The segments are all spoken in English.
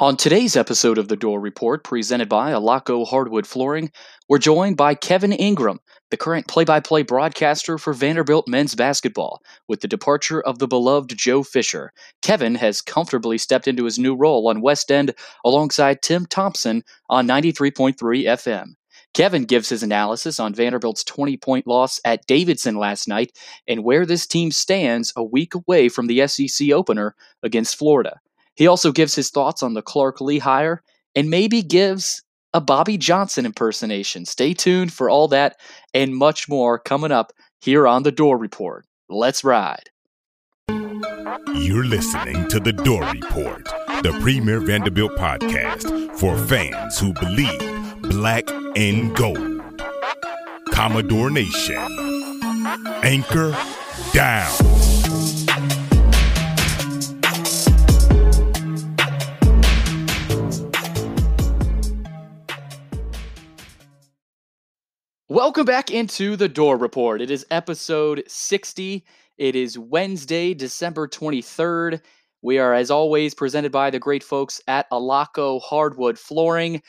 On today's episode of the Dore Report, presented by Alaco Hardwood Flooring, we're joined by Kevin Ingram, the current play by play broadcaster for Vanderbilt men's basketball. With the departure of the beloved Joe Fisher, Kevin has comfortably stepped into his new role on West End alongside Tim Thompson on 93.3 FM. Kevin gives his analysis on Vanderbilt's 20 point loss at Davidson last night and where this team stands a week away from the SEC opener against Florida. He also gives his thoughts on the Clark Lea hire and maybe gives a Bobby Johnson impersonation. Stay tuned for all that and much more coming up here on the Dore Report. Let's ride. You're listening to the Dore Report, the premier Vanderbilt podcast for fans who believe black and gold. Commodore Nation. Anchor down. Welcome back into the Dore Report. It is episode 60. It is Wednesday, December 23rd. We are, as always, presented by the great folks at Alaco Hardwood Flooring.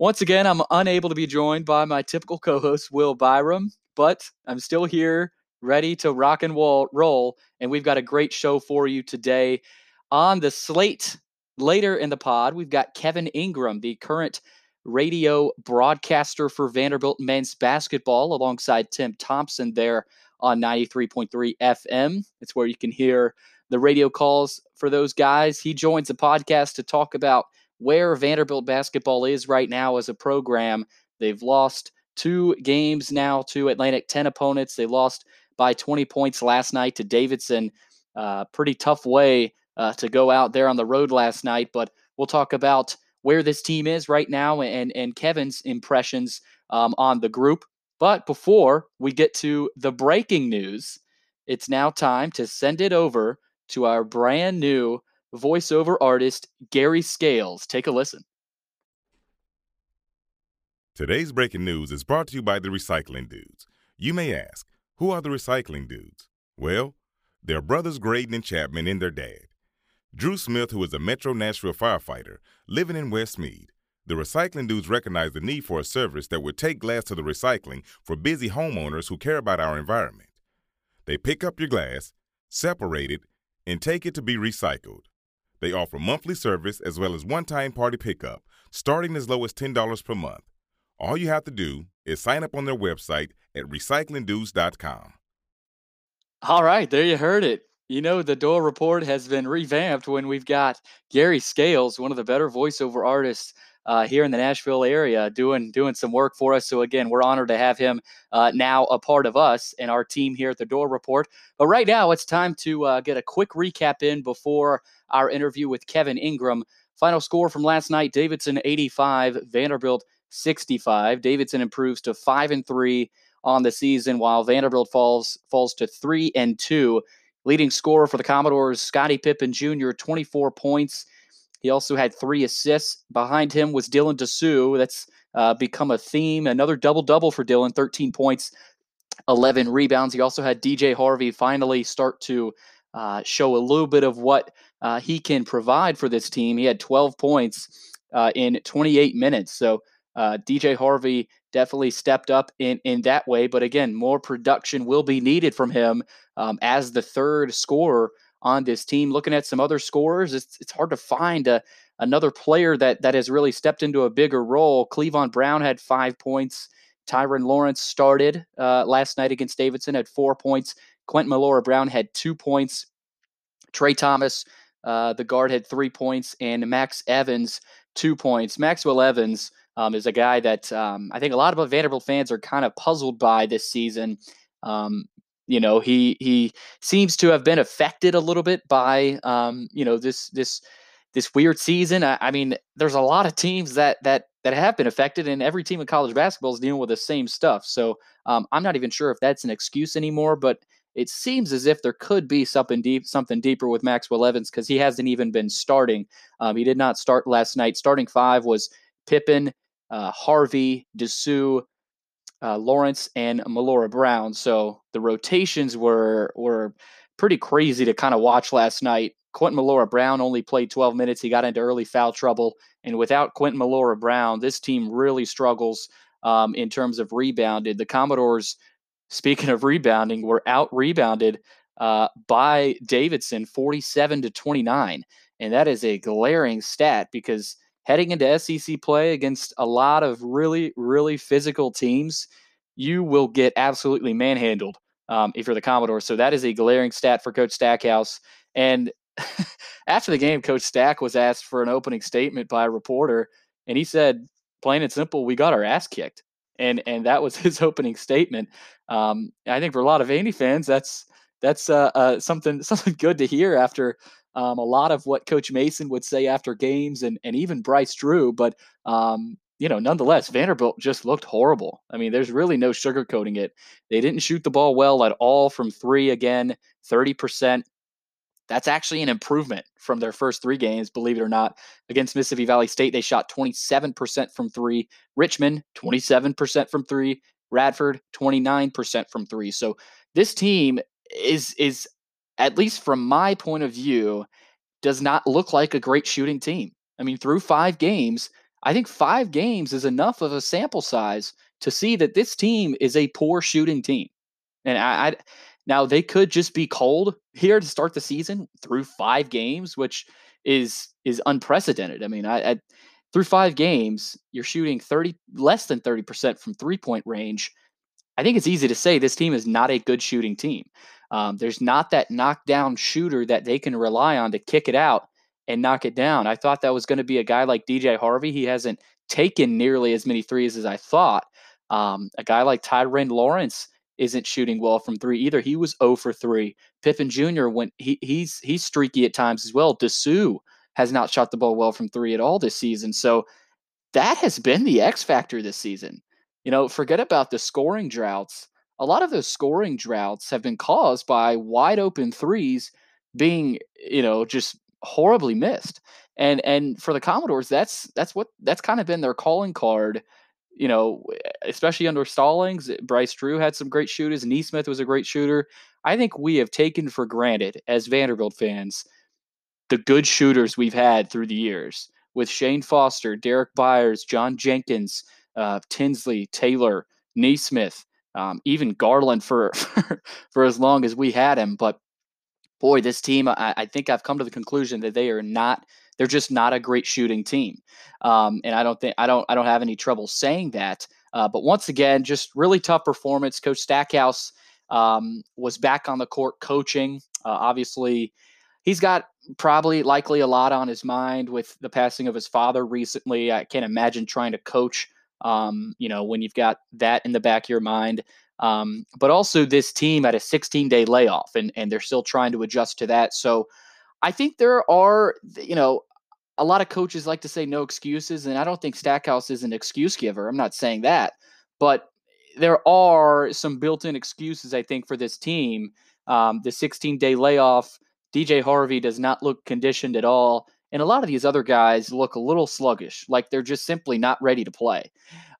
Once again, I'm unable to be joined by my typical co host, Will Byram, but I'm still here, ready to rock and roll. And we've got a great show for you today. On the slate later in the pod, we've got Kevin Ingram, the current radio broadcaster for Vanderbilt men's basketball alongside Tim Thompson there on 93.3 FM. It's where you can hear the radio calls for those guys. He joins the podcast to talk about where Vanderbilt basketball is right now as a program. They've lost two games now to Atlantic 10 opponents. They lost by 20 points last night to Davidson. Uh, pretty tough way uh, to go out there on the road last night, but we'll talk about where this team is right now and and Kevin's impressions um, on the group. But before we get to the breaking news, it's now time to send it over to our brand new voiceover artist, Gary Scales. Take a listen. Today's breaking news is brought to you by the Recycling Dudes. You may ask, who are the Recycling Dudes? Well, they're brothers Graydon and Chapman and their dad. Drew Smith, who is a Metro Nashville firefighter living in Westmead, the recycling dudes recognize the need for a service that would take glass to the recycling for busy homeowners who care about our environment. They pick up your glass, separate it, and take it to be recycled. They offer monthly service as well as one time party pickup, starting as low as $10 per month. All you have to do is sign up on their website at recyclingdudes.com. All right, there you heard it. You know, the Dore Report has been revamped when we've got Gary Scales, one of the better voiceover artists uh, here in the Nashville area, doing doing some work for us. So again, we're honored to have him uh, now a part of us and our team here at the Dore Report. But right now, it's time to uh, get a quick recap in before our interview with Kevin Ingram. Final score from last night: Davidson 85, Vanderbilt 65. Davidson improves to five and three on the season, while Vanderbilt falls falls to three and two. Leading scorer for the Commodores, Scotty Pippen Jr., 24 points. He also had three assists. Behind him was Dylan Disu. That's uh, become a theme. Another double double for Dylan, 13 points, 11 rebounds. He also had DJ Harvey finally start to uh, show a little bit of what uh, he can provide for this team. He had 12 points uh, in 28 minutes. So uh, DJ Harvey definitely stepped up in in that way. But again, more production will be needed from him um, as the third scorer on this team. Looking at some other scorers, it's it's hard to find a, another player that that has really stepped into a bigger role. Clevon Brown had five points. Tyrin Lawrence started uh, last night against Davidson at four points. Quentin Millora Brown had two points. Trey Thomas, uh, the guard, had three points, and Max Evans two points. Maxwell Evans um, is a guy that um, I think a lot of Vanderbilt fans are kind of puzzled by this season. Um, you know, he he seems to have been affected a little bit by um, you know this this this weird season. I, I, mean, there's a lot of teams that that that have been affected, and every team in college basketball is dealing with the same stuff. So um, I'm not even sure if that's an excuse anymore, but it seems as if there could be something deep, something deeper with Maxwell Evans because he hasn't even been starting. Um, he did not start last night. Starting five was Pippen, uh, Harvey, Disu, uh, Lawrence, and Millora Brown. So the rotations were were pretty crazy to kind of watch last night. Quentin Millora Brown only played 12 minutes. He got into early foul trouble. And without Quentin Millora Brown, this team really struggles um, in terms of rebounded. The Commodores, speaking of rebounding, were out rebounded uh, by Davidson 47 to 29. And that is a glaring stat because heading into SEC play against a lot of really, really physical teams, you will get absolutely manhandled um, if you're the Commodores. So that is a glaring stat for Coach Stackhouse. And after the game, Coach Stack was asked for an opening statement by a reporter, and he said, plain and simple, we got our ass kicked. And and that was his opening statement. Um, I think for a lot of Vandy fans, that's that's uh, uh, something something good to hear after um, a lot of what Coach Mason would say after games, and and even Bryce Drew. But um, you know, nonetheless, Vanderbilt just looked horrible. I mean, there's really no sugarcoating it. They didn't shoot the ball well at all from three. Again, thirty percent. That's actually an improvement from their first three games, believe it or not. Against Mississippi Valley State, they shot 27% from three. Richmond, 27% from three. Radford, 29% from three. So this team is is at least from my point of view, does not look like a great shooting team. I mean, through five games, I think five games is enough of a sample size to see that this team is a poor shooting team. And I, I now they could just be cold here to start the season through five games, which is is unprecedented. I mean, I, I through five games, you're shooting 30 less than 30% from three point range. I think it's easy to say this team is not a good shooting team. Um, there's not that knockdown shooter that they can rely on to kick it out and knock it down. I thought that was going to be a guy like DJ Harvey. He hasn't taken nearly as many threes as I thought. Um, a guy like Tyrin Lawrence isn't shooting well from three either. He was 0 for 3. Pippen Jr. went he he's he's streaky at times as well. Disu has not shot the ball well from three at all this season. So that has been the X factor this season. You know, forget about the scoring droughts a lot of those scoring droughts have been caused by wide open threes being, you know, just horribly missed. And and for the Commodores, that's that's what that's kind of been their calling card. You know, especially under Stallings, Bryce Drew had some great shooters. Nesmith was a great shooter. I think we have taken for granted as Vanderbilt fans the good shooters we've had through the years with Shan Foster, Derrick Byars, John Jenkins, uh, Tinsley, Taylor, Nesmith um, even Garland for, for, as long as we had him. But boy, this team, I, I, think I've come to the conclusion that they are not. They're just not a great shooting team, um, and I don't think I don't I don't have any trouble saying that. Uh, but once again, just really tough performance. Coach Stackhouse um, was back on the court coaching. Uh, obviously, he's got probably likely a lot on his mind with the passing of his father recently. I can't imagine trying to coach um, you know, when you've got that in the back of your mind. Um, but also this team had a 16 day layoff and, and they're still trying to adjust to that. So I think there are, you know, a lot of coaches like to say no excuses, and I don't think Stackhouse is an excuse giver. I'm not saying that, but there are some built in excuses, I think, for this team. Um, the 16 day layoff, DJ Harvey does not look conditioned at all. And a lot of these other guys look a little sluggish, like they're just simply not ready to play.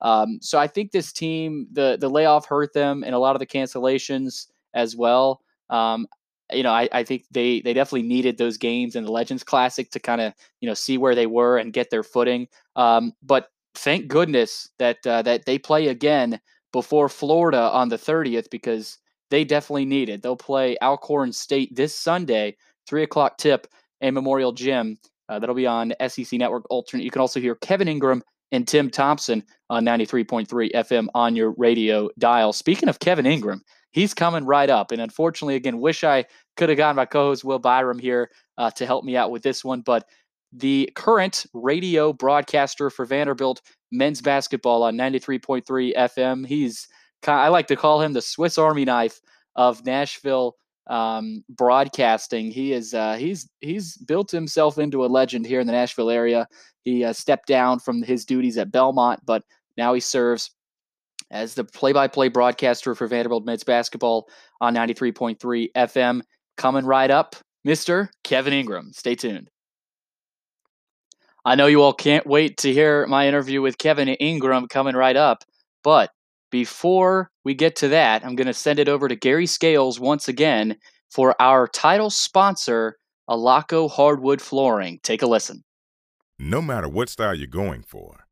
Um, so I think this team, the the layoff hurt them, and a lot of the cancellations as well. Um, you know, I, I think they they definitely needed those games in the Legends Classic to kind of you know see where they were and get their footing. Um, but thank goodness that uh, that they play again before Florida on the 30th because they definitely need it. They'll play Alcorn State this Sunday, three o'clock tip, and Memorial Gym. Uh, that'll be on SEC Network Alternate. You can also hear Kevin Ingram and Tim Thompson on 93.3 FM on your radio dial. Speaking of Kevin Ingram, he's coming right up. And unfortunately, again, wish I could have gotten my co host Will Byram here uh, to help me out with this one. But the current radio broadcaster for Vanderbilt men's basketball on 93.3 FM, he's, I like to call him the Swiss Army knife of Nashville um, broadcasting. He is uh, he's he's built himself into a legend here in the Nashville area. He uh, stepped down from his duties at Belmont, but now he serves as the play-by-play broadcaster for Vanderbilt men's basketball on 93.3 FM. Coming right up, Mr. Kevin Ingram. Stay tuned. I know you all can't wait to hear my interview with Kevin Ingram coming right up, but before we get to that, I'm going to send it over to Gary Scales once again for our title sponsor Alaco hardwood flooring. Take a listen. No matter what style you're going for,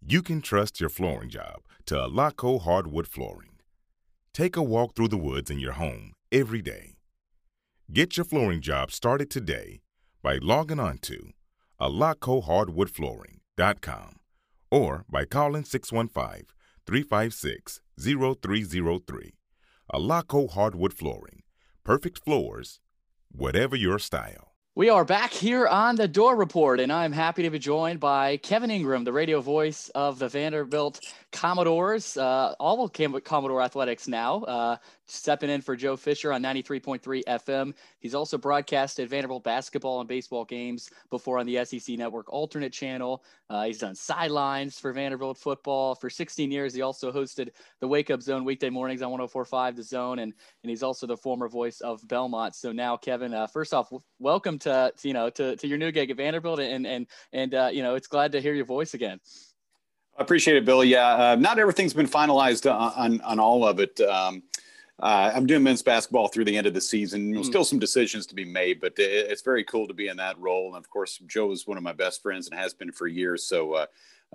you can trust your flooring job to Alaco hardwood flooring. Take a walk through the woods in your home every day. Get your flooring job started today by logging on to alacohardwoodflooring.com or by calling 615 356 0303. Alaco Hardwood Flooring. Perfect floors, whatever your style. We are back here on the Dore Report, and I'm happy to be joined by Kevin Ingram, the radio voice of the Vanderbilt Commodores, uh, all Commodore Athletics now. Uh, stepping in for Joe Fisher on 93.3 FM. He's also broadcasted Vanderbilt basketball and baseball games before on the SEC Network alternate channel. Uh, he's done sidelines for Vanderbilt football for 16 years. He also hosted the Wake Up Zone weekday mornings on 104.5 The Zone, and and he's also the former voice of Belmont. So now, Kevin, uh, first off, w- welcome to, you know to, to your new gig at Vanderbilt, and and and uh, you know it's glad to hear your voice again. I appreciate it, Billy. Yeah, uh, not everything's been finalized on, on, on all of it. Um, uh, I'm doing men's basketball through the end of the season. Mm. Still some decisions to be made, but it's very cool to be in that role. And of course, Joe is one of my best friends and has been for years. So, uh,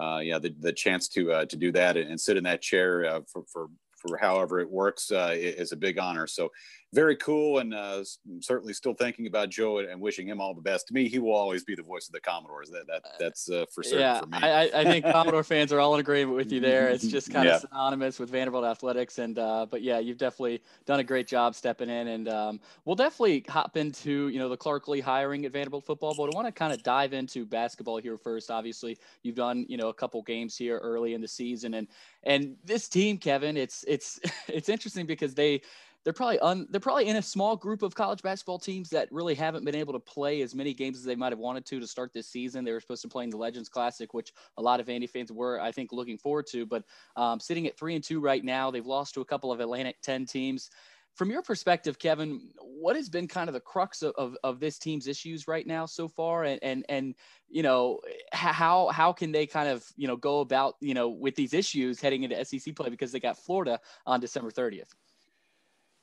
uh, yeah, the, the chance to uh, to do that and, sit in that chair uh, for, for for however it works uh, is a big honor. So very cool, and uh, certainly still thinking about Joe and wishing him all the best. To me, he will always be the voice of the Commodores. That that that's uh, for certain yeah, for me. I, I think Commodore fans are all in agreement with you there. It's just kind yeah. of synonymous with Vanderbilt athletics, and uh, but yeah, you've definitely done a great job stepping in, and um, we'll definitely hop into you know the Clark Lea hiring at Vanderbilt football, but I want to kind of dive into basketball here first. Obviously, you've done you know a couple games here early in the season, and and this team, Kevin, it's it's it's interesting because they they're probably un, they're probably in a small group of college basketball teams that really haven't been able to play as many games as they might have wanted to to start this season. They were supposed to play in the Legends Classic, which a lot of Vandy fans were, I think, looking forward to. But um, sitting at three and two right now, they've lost to a couple of Atlantic Ten teams. From your perspective, Kevin, what has been kind of the crux of, of, of this team's issues right now so far, and and and you know how how can they kind of you know go about you know with these issues heading into SEC play because they got Florida on December 30th.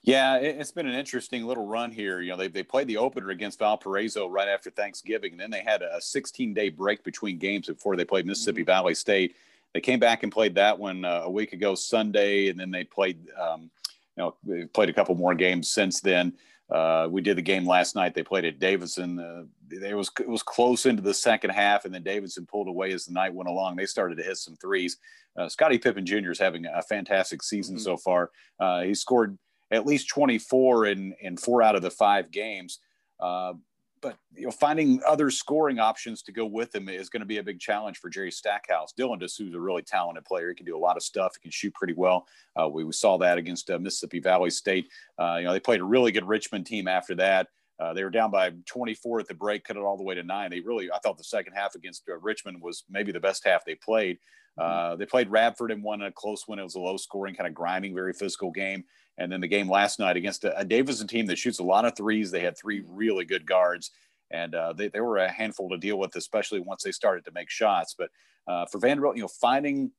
Yeah, it's been an interesting little run here. You know, they, they played the opener against Valparaiso right after Thanksgiving, and then they had a 16 day break between games before they played Mississippi mm-hmm. Valley State. They came back and played that one uh, a week ago Sunday, and then they played, um, you know, played a couple more games since then. Uh, we did the game last night. They played at Davidson. Uh, it was it was close into the second half, and then Davidson pulled away as the night went along. They started to hit some threes. Uh, Scotty Pippen Jr. is having a fantastic season mm-hmm. so far. Uh, he scored at least 24 in, in four out of the five games. Uh, but you know, finding other scoring options to go with him is going to be a big challenge for Jerry Stackhouse. Dylan Disu is a really talented player. He can do a lot of stuff. He can shoot pretty well. Uh, we, we, saw that against uh, Mississippi Valley State. Uh, you know, they played a really good Richmond team after that. Uh, they were down by 24 at the break, cut it all the way to nine. They really, I thought the second half against uh, Richmond was maybe the best half they played. Uh, they played Radford and won a close one. It was a low scoring, kind of grinding, very physical game. And then the game last night against a, a Davidson team that shoots a lot of threes. They had three really good guards, and uh, they, they were a handful to deal with, especially once they started to make shots. But uh, for Vanderbilt, you know, finding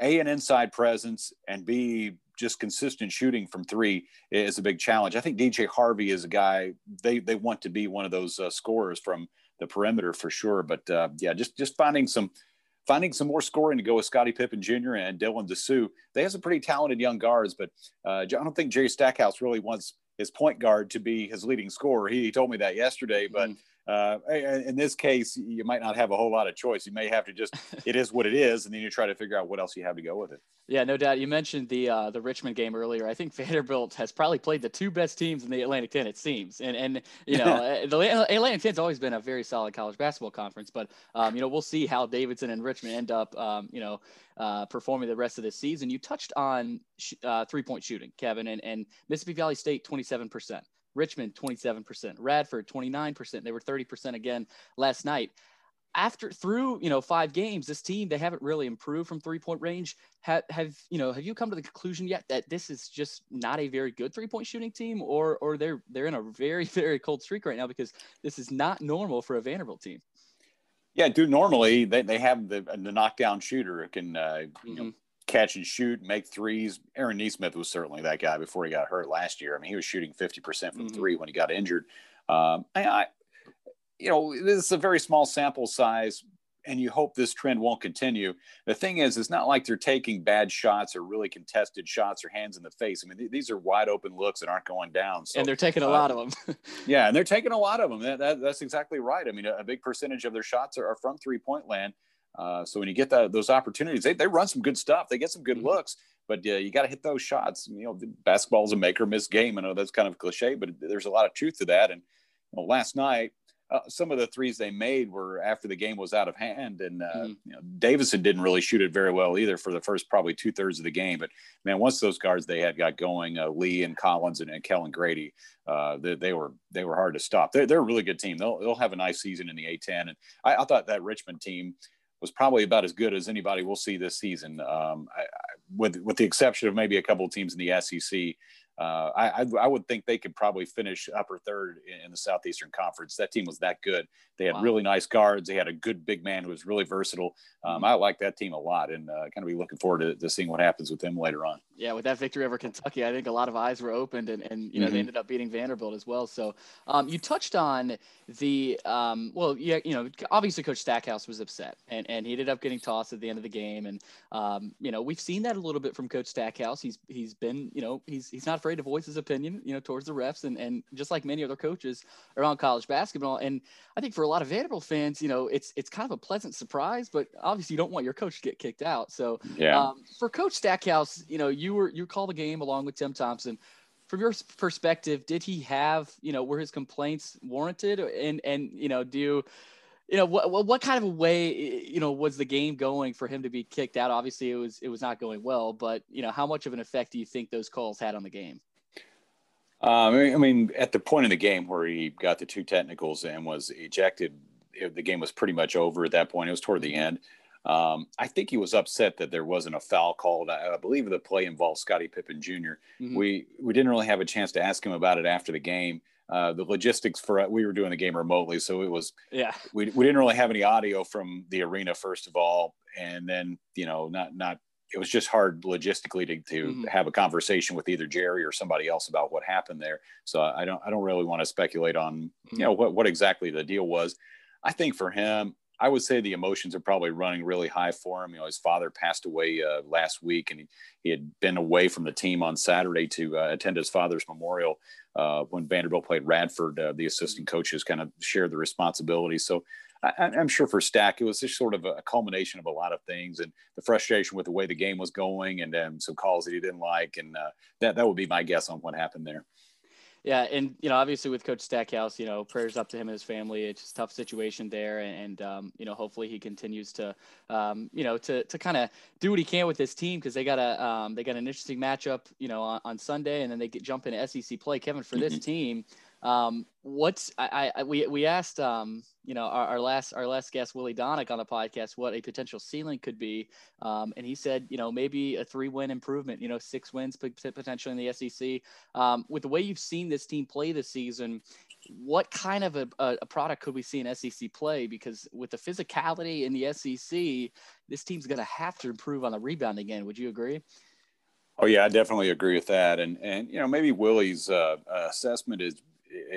a an inside presence and b just consistent shooting from three is a big challenge. I think DJ Harvey is a guy they they want to be one of those uh, scorers from the perimeter for sure. But uh, yeah, just just finding some finding some more scoring to go with Scotty Pippen Jr. and Dylan Disu. They have some pretty talented young guards, but uh, I don't think Jerry Stackhouse really wants his point guard to be his leading scorer. He, he told me that yesterday, but. Mm uh, in this case, you might not have a whole lot of choice. You may have to just it is what it is, and then you try to figure out what else you have to go with it. Yeah, no doubt. You mentioned the uh, the Richmond game earlier. I think Vanderbilt has probably played the two best teams in the Atlantic 10. It seems, and and you know uh, the Atlantic 10's always been a very solid college basketball conference. But um, you know we'll see how Davidson and Richmond end up. Um, you know. Uh, performing the rest of the season. You touched on sh- uh, three point shooting, Kevin, and, and Mississippi Valley State 27%. Richmond 27%, Radford 29%. They were 30% again last night. After through you know five games, this team they haven't really improved from three point range. Have have you know have you come to the conclusion yet that this is just not a very good three point shooting team, or or they're they're in a very very cold streak right now because this is not normal for a Vanderbilt team. Yeah, dude. Normally they, they have the the knockdown shooter who can uh, mm-hmm. you know, catch and shoot, make threes. Aaron Nesmith was certainly that guy before he got hurt last year. I mean, he was shooting 50% from mm-hmm. three when he got injured. Um, I, I, you know, this is a very small sample size, and you hope this trend won't continue. The thing is, it's not like they're taking bad shots or really contested shots or hands in the face. I mean, th- these are wide open looks that aren't going down. So, and they're taking a uh, lot of them. yeah, and they're taking a lot of them. That, that, that's exactly right. I mean, a, a, big percentage of their shots are, are from three point land. Uh, so when you get that, those opportunities, they, they run some good stuff. They get some good mm-hmm. looks, but uh, you got to hit those shots. You know, basketball is a make or miss game. I know that's kind of cliche, but there's a lot of truth to that. And you know, last night, uh, some of the threes they made were after the game was out of hand, and uh, mm-hmm. you know, Davidson didn't really shoot it very well either for the first probably two thirds of the game. But man, once those guards they had got going, uh, Lee and Collins and, and Kellan Grady, uh, they, they, were they were hard to stop. They're, they're a really good team. They'll they'll have a nice season in the A10, and I, I thought that Richmond team was probably about as good as anybody we'll see this season, um, I, I, with with the exception of maybe a couple of teams in the SEC uh, I, I, would think they could probably finish upper third in, the Southeastern Conference. That team was that good. They had wow. really nice guards. They had a good big man who was really versatile. Um, mm-hmm. I like that team a lot, and uh, kind of be looking forward to, to, seeing what happens with them later on. Yeah, with that victory over Kentucky, I think a lot of eyes were opened, and, and you know mm-hmm. they ended up beating Vanderbilt as well. So um, you touched on the um, well, yeah, you know, obviously Coach Stackhouse was upset, and, and he ended up getting tossed at the end of the game, and um, you know we've seen that a little bit from Coach Stackhouse. He's he's been you know he's he's not afraid to voice his opinion, you know, towards the refs, and and just like many other coaches around college basketball, and I think for a lot of Vanderbilt fans, you know, it's it's kind of a pleasant surprise, but obviously you don't want your coach to get kicked out. So yeah. Um, for Coach Stackhouse, you know, you were you called the game along with Tim Thompson. From your perspective, did he have you know were his complaints warranted, and and you know do you know what what kind of a way you know was the game going for him to be kicked out? Obviously, it was it was not going well, but you know how much of an effect do you think those calls had on the game? Um, I mean, at the point in the game where he got the two technicals and was ejected, it, the game was pretty much over at that point. It was toward the end. Um, I think he was upset that there wasn't a foul called. I, I believe the play involved Scotty Pippen junior mm-hmm. We we didn't really have a chance to ask him about it after the game. Uh, the logistics for we were doing the game remotely, so it was yeah. We we didn't really have any audio from the arena first of all, and then you know not not it was just hard logistically to, to mm-hmm. have a conversation with either Jerry or somebody else about what happened there. So I don't I don't really want to speculate on mm-hmm. you know what what exactly the deal was. I think for him, I would say the emotions are probably running really high for him. You know, his father passed away uh, last week, and he, he had been away from the team on Saturday to uh, attend his father's memorial uh, when Vanderbilt played Radford. Uh, the assistant coaches kind of shared the responsibility. So I, am sure for Stack, it was just sort of a culmination of a lot of things and the frustration with the way the game was going, and then some calls that he didn't like, and uh, that that would be my guess on what happened there. Yeah, and you know, obviously with Coach Stackhouse, you know, prayers up to him and his family. It's a tough situation there, and um, you know, hopefully he continues to, um, you know, to to kind of do what he can with this team because they got a um, they got an interesting matchup, you know, on, on Sunday, and then they get jump into SEC play. Kevin, for this mm-hmm. team, um, what's I, I we we asked um, you know our, our, last our last guest Willie Donick on the podcast what a potential ceiling could be, um, and he said you know maybe a three win improvement, you know six wins potentially in the SEC. Um, with the way you've seen this team play this season, what kind of a, a, product could we see in SEC play? Because with the physicality in the SEC, this team's going to have to improve on the rebound again. Would you agree? Oh yeah, I definitely agree with that. And and you know maybe Willie's uh, assessment is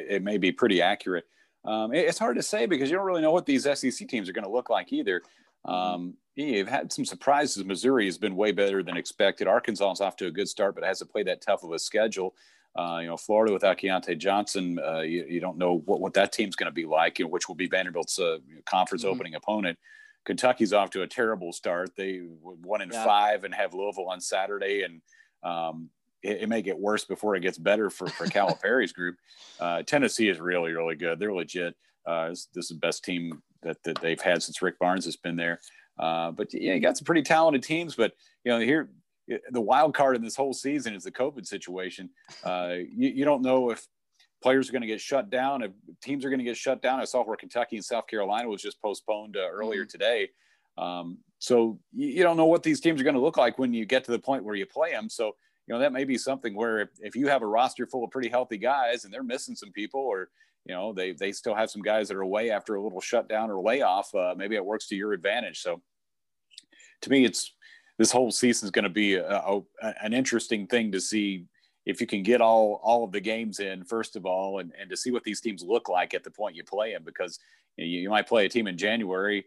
it, may be pretty accurate. Um, it, it's hard to say because you don't really know what these SEC teams are going to look like either. Um, you've had some surprises. Missouri has been way better than expected. Arkansas is off to a good start, but hasn't played that tough of a schedule. Uh, you know, Florida without Keyontae Johnson, uh, you, you, don't know what, what that team's going to be like, you know, which will be Vanderbilt's uh, conference mm-hmm. opening opponent. Kentucky's off to a terrible start. They one in yeah. five and have Louisville on Saturday, and um, it, it, may get worse before it gets better for, for Calipari's group. Uh, Tennessee is really, really good. They're legit. Uh, this, this, is the best team that, that they've had since Rick Barnes has been there. Uh, but yeah, you got some pretty talented teams. But you know, here the wild card in this whole season is the COVID situation. Uh, you, you don't know if players are going to get shut down, if teams are going to get shut down. I saw where Kentucky and South Carolina was just postponed uh, earlier mm-hmm. today. Um, so you, you, don't know what these teams are going to look like when you get to the point where you play them. So you know that may be something where if, if you have a roster full of pretty healthy guys and they're missing some people or you know they they still have some guys that are away after a little shutdown or layoff uh, maybe it works to your advantage. So to me it's this whole season is going to be a, a, an interesting thing to see if you can get all all of the games in first of all, and and to see what these teams look like at the point you play them, because you, you might play a team in January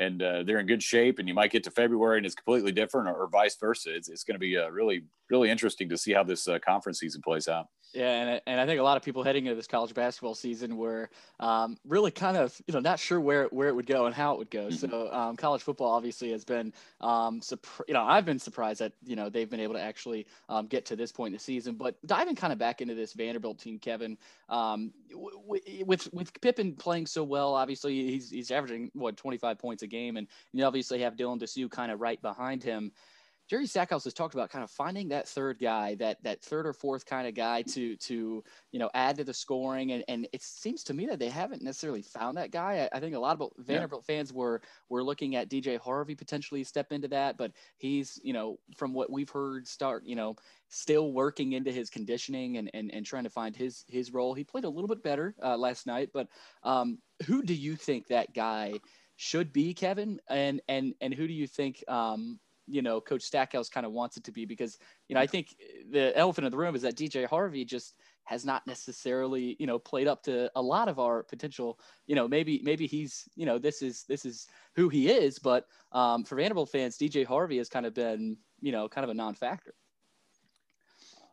and uh, they're in good shape and you might get to february and it's completely different or, or vice versa. It's, it's going to be uh, really really interesting to see how this uh, conference season plays out yeah, and, and I think a lot of people heading into this college basketball season were um, really kind of you know not sure where where it would go and how it would go. Mm-hmm. So um, college football obviously has been um, you know I've been surprised that you know they've been able to actually um, get to this point in the season. But diving kind of back into this Vanderbilt team, Kevin, um, w- with with Pippen playing so well, obviously he's he's averaging what 25 points a game, and you obviously have Dylan Disu kind of right behind him. Jerry Stackhouse has talked about kind of finding that third guy, that that third or fourth kind of guy to to you know add to the scoring, and, and it seems to me that they haven't necessarily found that guy. I, I think a lot of Vanderbilt yeah. fans were were looking at DJ Harvey potentially step into that, but he's you know from what we've heard start you know still working into his conditioning and and, and trying to find his his role. He played a little bit better uh, last night, but um, who do you think that guy? should be Kevin and and and who do you think um, you know coach stackhouse kind of wants it to be because you know i think the elephant in the room is that dj harvey just has not necessarily you know played up to a lot of our potential. You know maybe maybe he's you know this is this is who he is but um, for vanderbilt fans dj harvey has kind of been you know kind of a non-factor.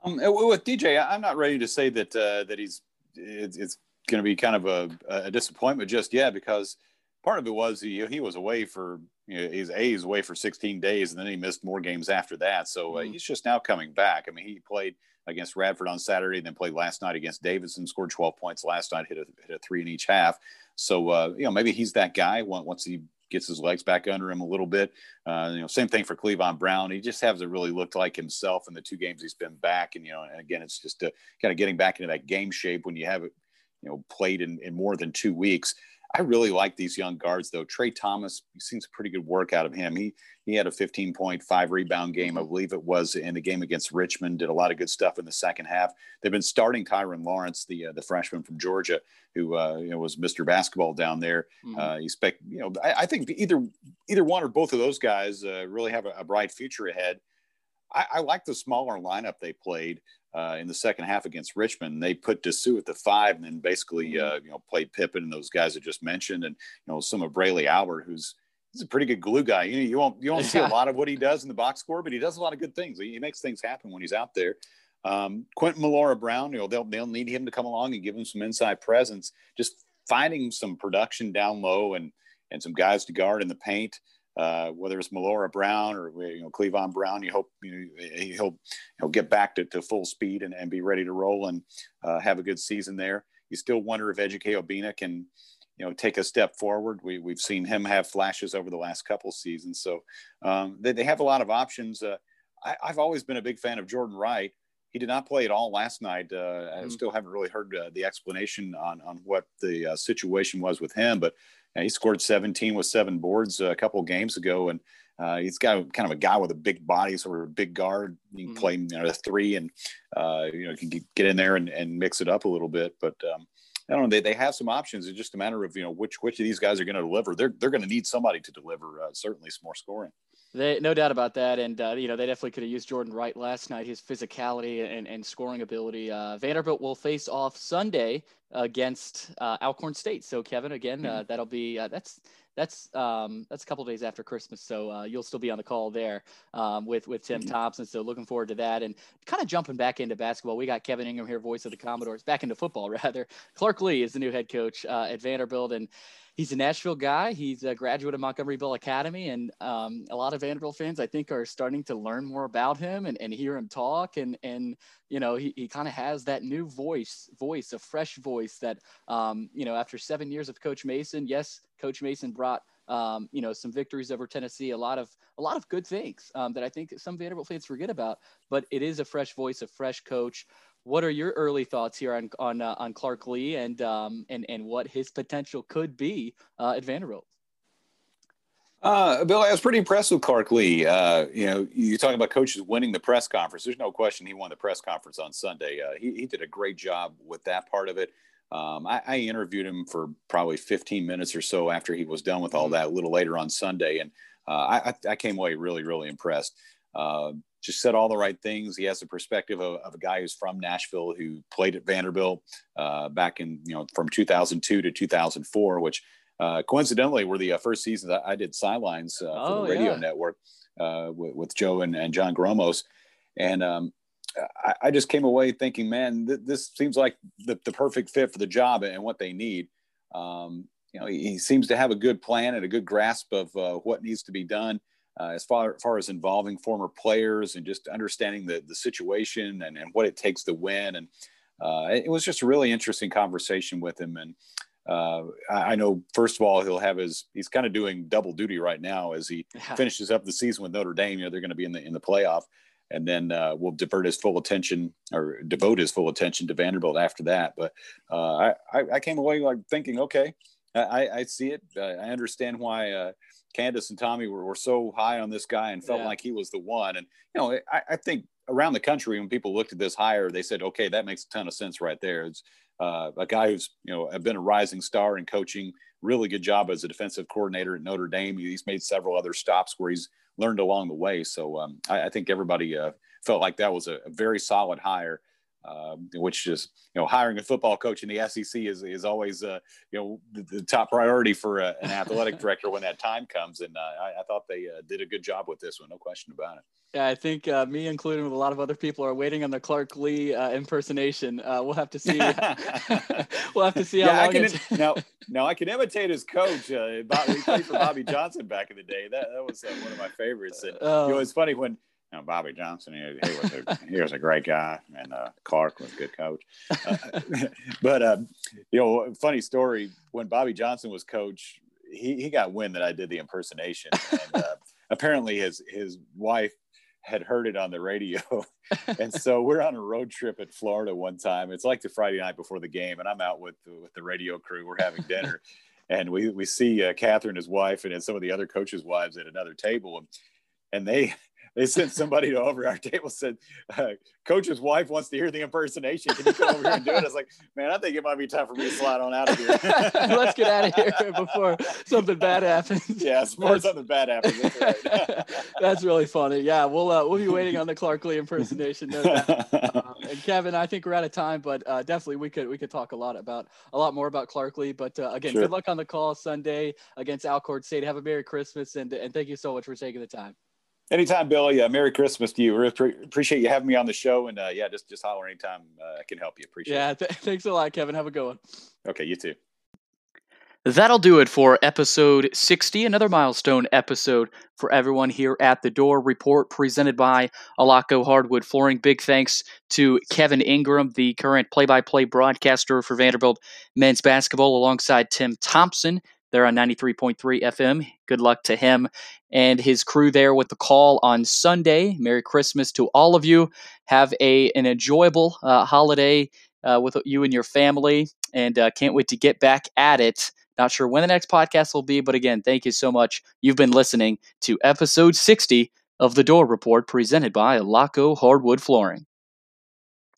Um, with dj i'm not ready to say that uh, that he's it's, it's going to be kind of a, a disappointment just yet because part of it was he, he was away for you know, he's a he's away for 16 days and then he missed more games after that. So uh, mm-hmm. he's just now coming back. I mean he played against radford on saturday and then played last night against davidson scored 12 points last night hit a, hit a three in each half. So uh, you know maybe he's that guy once he gets his legs back under him a little bit. Uh, you know same thing for clevon brown. He just hasn't really looked like himself in the two games he's been back. And you know and again it's just uh, kind of getting back into that game shape when you have it you know played in, in more than two weeks I really like these young guards, though. Trey Thomas, he seems pretty good work out of him. He he had a 15.5 rebound game, I mm-hmm. believe it was in the game against Richmond. Did a lot of good stuff in the second half. They've been starting Tyrin Lawrence, the uh, the freshman from Georgia, who uh, you know, was Mr. Basketball down there. Mm-hmm. Uh, expect you know, I, I, think either either one or both of those guys uh, really have a, a bright future ahead. I, I like the smaller lineup they played uh, in the second half against Richmond. They put Disu at the five, and then basically mm-hmm. uh, you know played Pippen and those guys I just mentioned, and you know some of Braelee Albert, who's he's a pretty good glue guy. You know, you won't you won't see a lot of what he does in the box score, but he does a lot of good things. He, he makes things happen when he's out there. Um, Quentin Millora Brown, you know, they'll they'll need him to come along and give him some inside presence. Just finding some production down low and and some guys to guard in the paint. Uh, whether it's Millora Brown or you know Clevon Brown, you hope you know, he'll he'll get back to, to full speed and, and be ready to roll and uh, have a good season there. You still wonder if Ejike Obinna can you know take a step forward. We we've seen him have flashes over the last couple seasons, so um, they, they have a lot of options. Uh, I, have always been a big fan of Jordan Wright. He did not play at all last night. Uh, mm. I still haven't really heard uh, the explanation on on what the uh, situation was with him, but he scored 17 with seven boards a couple of games ago, and uh, he's got kind of a guy with a big body, sort of a big guard. He can mm-hmm. play you know, a three, and uh, you know he can get in there and, and mix it up a little bit. But um, I don't know. They, they have some options. It's just a matter of you know which which of these guys are going to deliver. They're they're going to need somebody to deliver. Uh, certainly, some more scoring. They, no doubt about that, and uh, you know they definitely could have used Jordan Wright last night. His physicality and, and scoring ability. Uh, Vanderbilt will face off Sunday against uh, Alcorn State. So Kevin, again, uh, mm-hmm. that'll be uh, that's that's um, that's a couple of days after Christmas, so uh, you'll still be on the call there um, with with Tim mm-hmm. Thompson. So looking forward to that, and kind of jumping back into basketball. We got Kevin Ingram here, voice of the Commodores, back into football rather. Clark Lea is the new head coach at Vanderbilt, and he's a Nashville guy. He's a graduate of Montgomery Bell Academy, and um, a lot of Vanderbilt fans, I think, are starting to learn more about him and, and hear him talk. And and you know, he, he kind of has that new voice, voice, a fresh voice that um, you know, after seven years of Coach Mason, yes, Coach Mason brought. Um, you know, some victories over Tennessee, a lot of a lot of good things um, that I think some Vanderbilt fans forget about. But it is a fresh voice, a fresh coach what are your early thoughts here on on uh, on Clark Lea and um, and and what his potential could be uh, at Vanderbilt? Uh, Bill, I was pretty impressed with Clark Lea. Uh, you know, you talk about coaches winning the press conference. There's no question he won the press conference on Sunday. Uh, he, he did a great job with that part of it. Um, I, I, interviewed him for probably 15 minutes or so after he was done with all mm-hmm. that a little later on Sunday, and uh, I, I, came away really, really impressed. Uh, just said all the right things. He has the perspective of, of a guy who's from Nashville who played at Vanderbilt uh, back in you know from 2002 to 2004, which uh, coincidentally were the uh, first seasons I, I did sidelines uh, for oh, the radio yeah. network uh, with, with, Joe and, and John Gromos, and um, I, I, just came away thinking, man, th- this seems like the, the perfect fit for the job and what they need. Um, you know, he, he, seems to have a good plan and a good grasp of uh, what needs to be done uh, as far, far as involving former players and just understanding the, the situation and, and what it takes to win. And uh, it was just a really interesting conversation with him. And uh, I, I, know, first of all, he'll have his, he's kind of doing double duty right now as he yeah. finishes up the season with Notre Dame. You know, they're going to be in the, in the playoff. And then uh, we'll divert his full attention or devote his full attention to Vanderbilt after that. But uh, I, I came away like thinking, okay, I, I see it. I understand why uh, Candice and Tommy were, were so high on this guy and felt yeah. like he was the one. And, you know, I, I, think around the country, when people looked at this hire, they said, okay, that makes a ton of sense right there. It's uh, a guy who's, you know, been a rising star in coaching, really good job as a defensive coordinator at Notre Dame. He's made several other stops where he's learned along the way. So um, I, I, think everybody uh, felt like that was a, a very solid hire um, which is you know hiring a football coach in the SEC is is always uh, you know the, the, top priority for a, an athletic director when that time comes. And uh, I, I, thought they uh, did a good job with this one, no question about it. Yeah, I think uh, me, including with a lot of other people, are waiting on the Clark Lea uh, impersonation. Uh, we'll have to see. we'll have to see how yeah, long I can, now, now I can imitate his coach. Uh, Bob, he played for Bobby Johnson back in the day. That, that was one of my favorites. And you know, oh. it's funny when you know, Bobby Johnson, he, he was a, he was a great guy, and uh, Clark was a good coach. Uh, but uh, you know, funny story when Bobby Johnson was coach, he, he got wind that I did the impersonation, and uh, apparently his his wife had heard it on the radio, and so we're on a road trip at Florida one time. It's like the Friday night before the game, and I'm out with the, with the radio crew. We're having dinner. and we, we see uh, Catherine, his wife, and some of the other coaches' wives at another table, and, and they they sent somebody to over our table said uh, coach's wife wants to hear the impersonation. Can you come over here and do it? I was like man i think it might be time for me to slide on out of here. Let's get out of here before something bad happens. Yeah before something bad happens that's, right. that's, really funny. Yeah we'll uh, we'll be waiting on the clark lea impersonation no um, and kevin i think we're out of time but uh, definitely we could we could talk a lot about a lot more about clark lea but uh, again sure. good luck on the call sunday against alcorn state. Have a merry christmas and and thank you so much for taking the time Anytime, Billy. Yeah, Merry Christmas to you. Really appreciate you having me on the show, and uh, yeah, just just holler anytime uh, I can help you. Appreciate yeah, it. Yeah, th- thanks a lot, Kevin. Have a good one. Okay, you too. That'll do it for episode 60, another milestone episode for everyone here at the Dore Report, presented by Alaco Hardwood Flooring. Big thanks to Kevin Ingram, the current play by play broadcaster for Vanderbilt men's basketball, alongside Tim Thompson there on 93.3 FM. Good luck to him and his crew there with the call on Sunday. Merry Christmas to all of you. Have a an enjoyable uh, holiday uh, with you and your family, and uh, can't wait to get back at it. Not sure when the next podcast will be, but again, thank you so much. You've been listening to episode 60 of the Dore Report presented by Laco Hardwood Flooring.